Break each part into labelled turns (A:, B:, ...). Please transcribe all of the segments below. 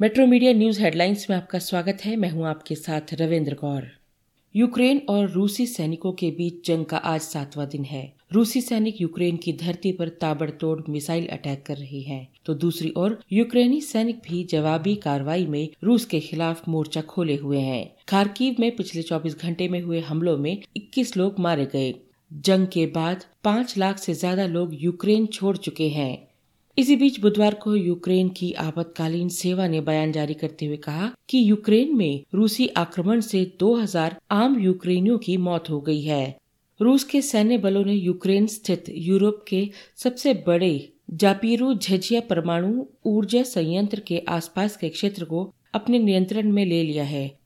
A: Metro media news headlines में आपका स्वागत है। मैं हूँ आपके साथ रविंद्र कौर। यूक्रेन और रूसी सैनिकों के बीच जंग का आज सातवां दिन है। रूसी सैनिक यूक्रेन की धरती पर ताबड़तोड़ मिसाइल अटैक कर रही हैं, तो दूसरी ओर यूक्रेनी सैनिक भी जवाबी कार्रवाई में रूस के खिलाफ मोर्चा खोले हुए हैं। खारकीव में पिछले 24 घंटे में हुए हमलों में 21 लोग मारे गए। जंग के बाद पाँच लाख से ज़्यादा लोग यूक्रेन छोड़ चुके हैं। इसी बीच बुधवार को यूक्रेन की आपातकालीन सेवा ने बयान जारी करते हुए कहा कि यूक्रेन में रूसी आक्रमण से 2000 आम यूक्रेनियों की मौत हो गई है। रूस के सैन्य बलों ने यूक्रेन स्थित यूरोप के सबसे बड़े जापीरू झजिया परमाणु ऊर्जा संयंत्र के आसपास के क्षेत्र को अपने नियंत्रण में ले लिया है।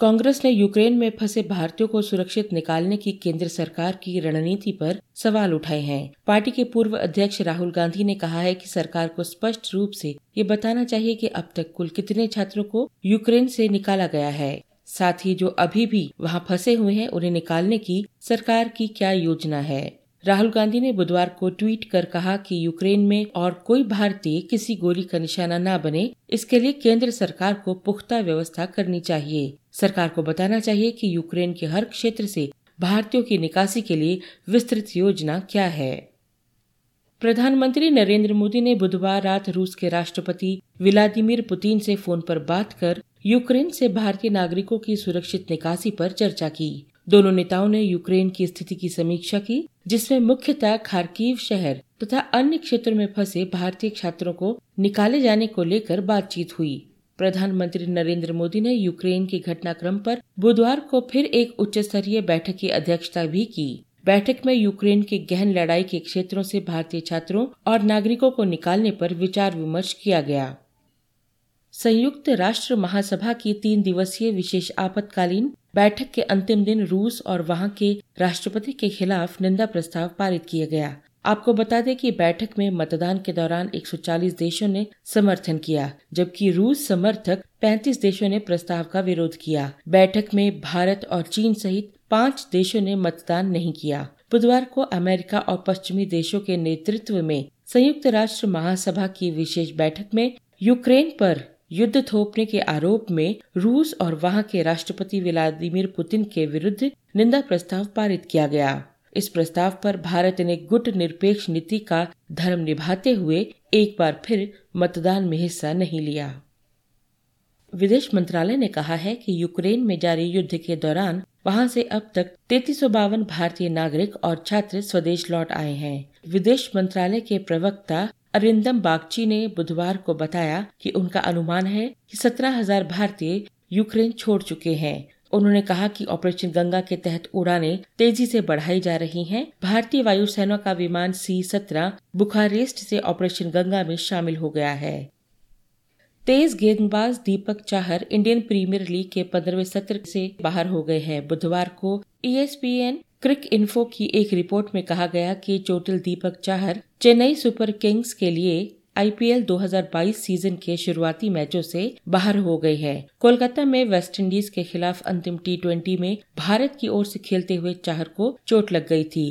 A: कांग्रेस ने यूक्रेन में फंसे भारतीयों को सुरक्षित निकालने की केंद्र सरकार की रणनीति पर सवाल उठाए हैं। पार्टी के पूर्व अध्यक्ष राहुल गांधी ने कहा है कि सरकार को स्पष्ट रूप से ये बताना चाहिए कि अब तक कुल कितने छात्रों को यूक्रेन से निकाला गया है। साथ ही जो अभी भी वहाँ फंसे हुए हैं, उन्हें निकालने की सरकार की क्या योजना है। राहुल गांधी ने बुधवार को ट्वीट कर कहा कि यूक्रेन में और कोई भारतीय किसी गोली का निशाना न बने, इसके लिए केंद्र सरकार को पुख्ता व्यवस्था करनी चाहिए। सरकार को बताना चाहिए कि यूक्रेन के हर क्षेत्र से भारतीयों की निकासी के लिए विस्तृत योजना क्या है। प्रधानमंत्री नरेंद्र मोदी ने बुधवार रात रूस के राष्ट्रपति व्लादिमीर पुतिन से फ़ोन पर बात कर यूक्रेन से भारतीय नागरिकों की सुरक्षित निकासी पर चर्चा की। दोनों नेताओं ने यूक्रेन की स्थिति की समीक्षा की, जिसमें मुख्यतः खारकीव शहर तथा अन्य क्षेत्रों में फंसे भारतीय छात्रों को निकाले जाने को लेकर बातचीत हुई। प्रधानमंत्री नरेंद्र मोदी ने यूक्रेन के घटनाक्रम पर बुधवार को फिर एक उच्च स्तरीय बैठक की अध्यक्षता भी की। बैठक में यूक्रेन के गहन लड़ाई के क्षेत्रों से भारतीय छात्रों और नागरिकों को निकालने पर विचार विमर्श किया गया। संयुक्त राष्ट्र महासभा की तीन दिवसीय विशेष आपातकालीन बैठक के अंतिम दिन रूस और वहाँ के राष्ट्रपति के खिलाफ निंदा प्रस्ताव पारित किया गया। आपको बता दें कि बैठक में मतदान के दौरान 140 देशों ने समर्थन किया, जबकि रूस समर्थक 35 देशों ने प्रस्ताव का विरोध किया। बैठक में भारत और चीन सहित पाँच देशों ने मतदान नहीं किया। बुधवार को अमेरिका और पश्चिमी देशों के नेतृत्व में संयुक्त राष्ट्र महासभा की विशेष बैठक में यूक्रेन पर युद्ध थोपने के आरोप में रूस और वहाँ के राष्ट्रपति व्लादिमीर पुतिन के विरुद्ध निंदा प्रस्ताव पारित किया गया। इस प्रस्ताव पर भारत ने गुट निरपेक्ष नीति का धर्म निभाते हुए एक बार फिर मतदान में हिस्सा नहीं लिया। विदेश मंत्रालय ने कहा है कि यूक्रेन में जारी युद्ध के दौरान वहाँ से अब तक तैतीस भारतीय नागरिक और छात्र स्वदेश लौट आए हैं। विदेश मंत्रालय के प्रवक्ता अरिंदम बागची ने बुधवार को बताया कि उनका अनुमान है कि सत्रह हज़ार भारतीय यूक्रेन छोड़ चुके हैं। उन्होंने कहा कि ऑपरेशन गंगा के तहत उड़ानें तेज़ी से बढ़ाई जा रही हैं। भारतीय वायुसेना का विमान सी सत्रह बुखारेस्ट से ऑपरेशन गंगा में शामिल हो गया है। तेज गेंदबाज Deepak Chahar Indian Premier League के पंद्रहवें सत्र से बाहर हो गए हैं। बुधवार को ईएसपीएन क्रिक इन्फो की एक रिपोर्ट में कहा गया कि चोटिल दीपक चाहर चेन्नई सुपर किंग्स के लिए आईपीएल 2022 सीज़न के शुरुआती मैचों से बाहर हो गई है। कोलकाता में वेस्टइंडीज के खिलाफ अंतिम टी में भारत की ओर से खेलते हुए चाहर को चोट लग गई थी।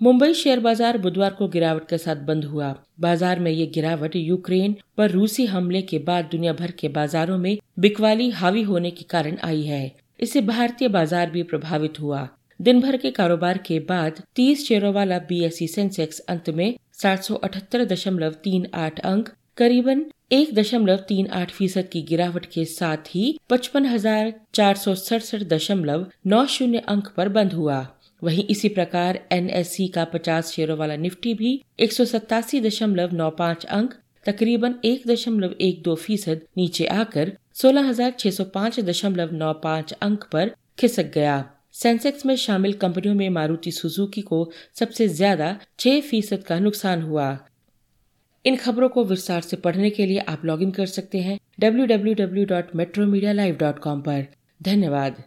A: मुंबई शेयर बाज़ार बुधवार को गिरावट के साथ बंद हुआ। बाज़ार में ये गिरावट यूक्रेन पर रूसी हमले के बाद दुनिया भर के बाजारों में बिकवाली हावी होने के कारण आई है। इससे भारतीय बाज़ार भी प्रभावित हुआ। दिन भर के कारोबार के बाद 30 शेयरों वाला बीएसई सेंसेक्स अंत में सात सौ अठहत्तर दशमलव तीन आठ अंक, करीबन एक दशमलव तीन आठ फ़ीसद की गिरावट के साथ ही पचपन हज़ार चार सौ सड़सठ दशमलव नौ शून्य अंक पर बंद हुआ। वहीं इसी प्रकार एनएससी का पचास शेयरों वाला निफ्टी भी एक सौ सत्तासी दशमलव नौ पाँच अंक, तकरीबन एक दशमलव एक दो फ़ीसद नीचे आकर सोलह हज़ार छह सौ पाँच दशमलव नौ पाँच अंक पर खिसक गया। सेंसेक्स में शामिल कंपनियों में मारुति सुजुकी को सबसे ज़्यादा छह फ़ीसद का नुकसान हुआ। इन खबरों को विस्तार से पढ़ने के लिए आप लॉगिन कर सकते हैं W W W dot metro media live dot com धन्यवाद।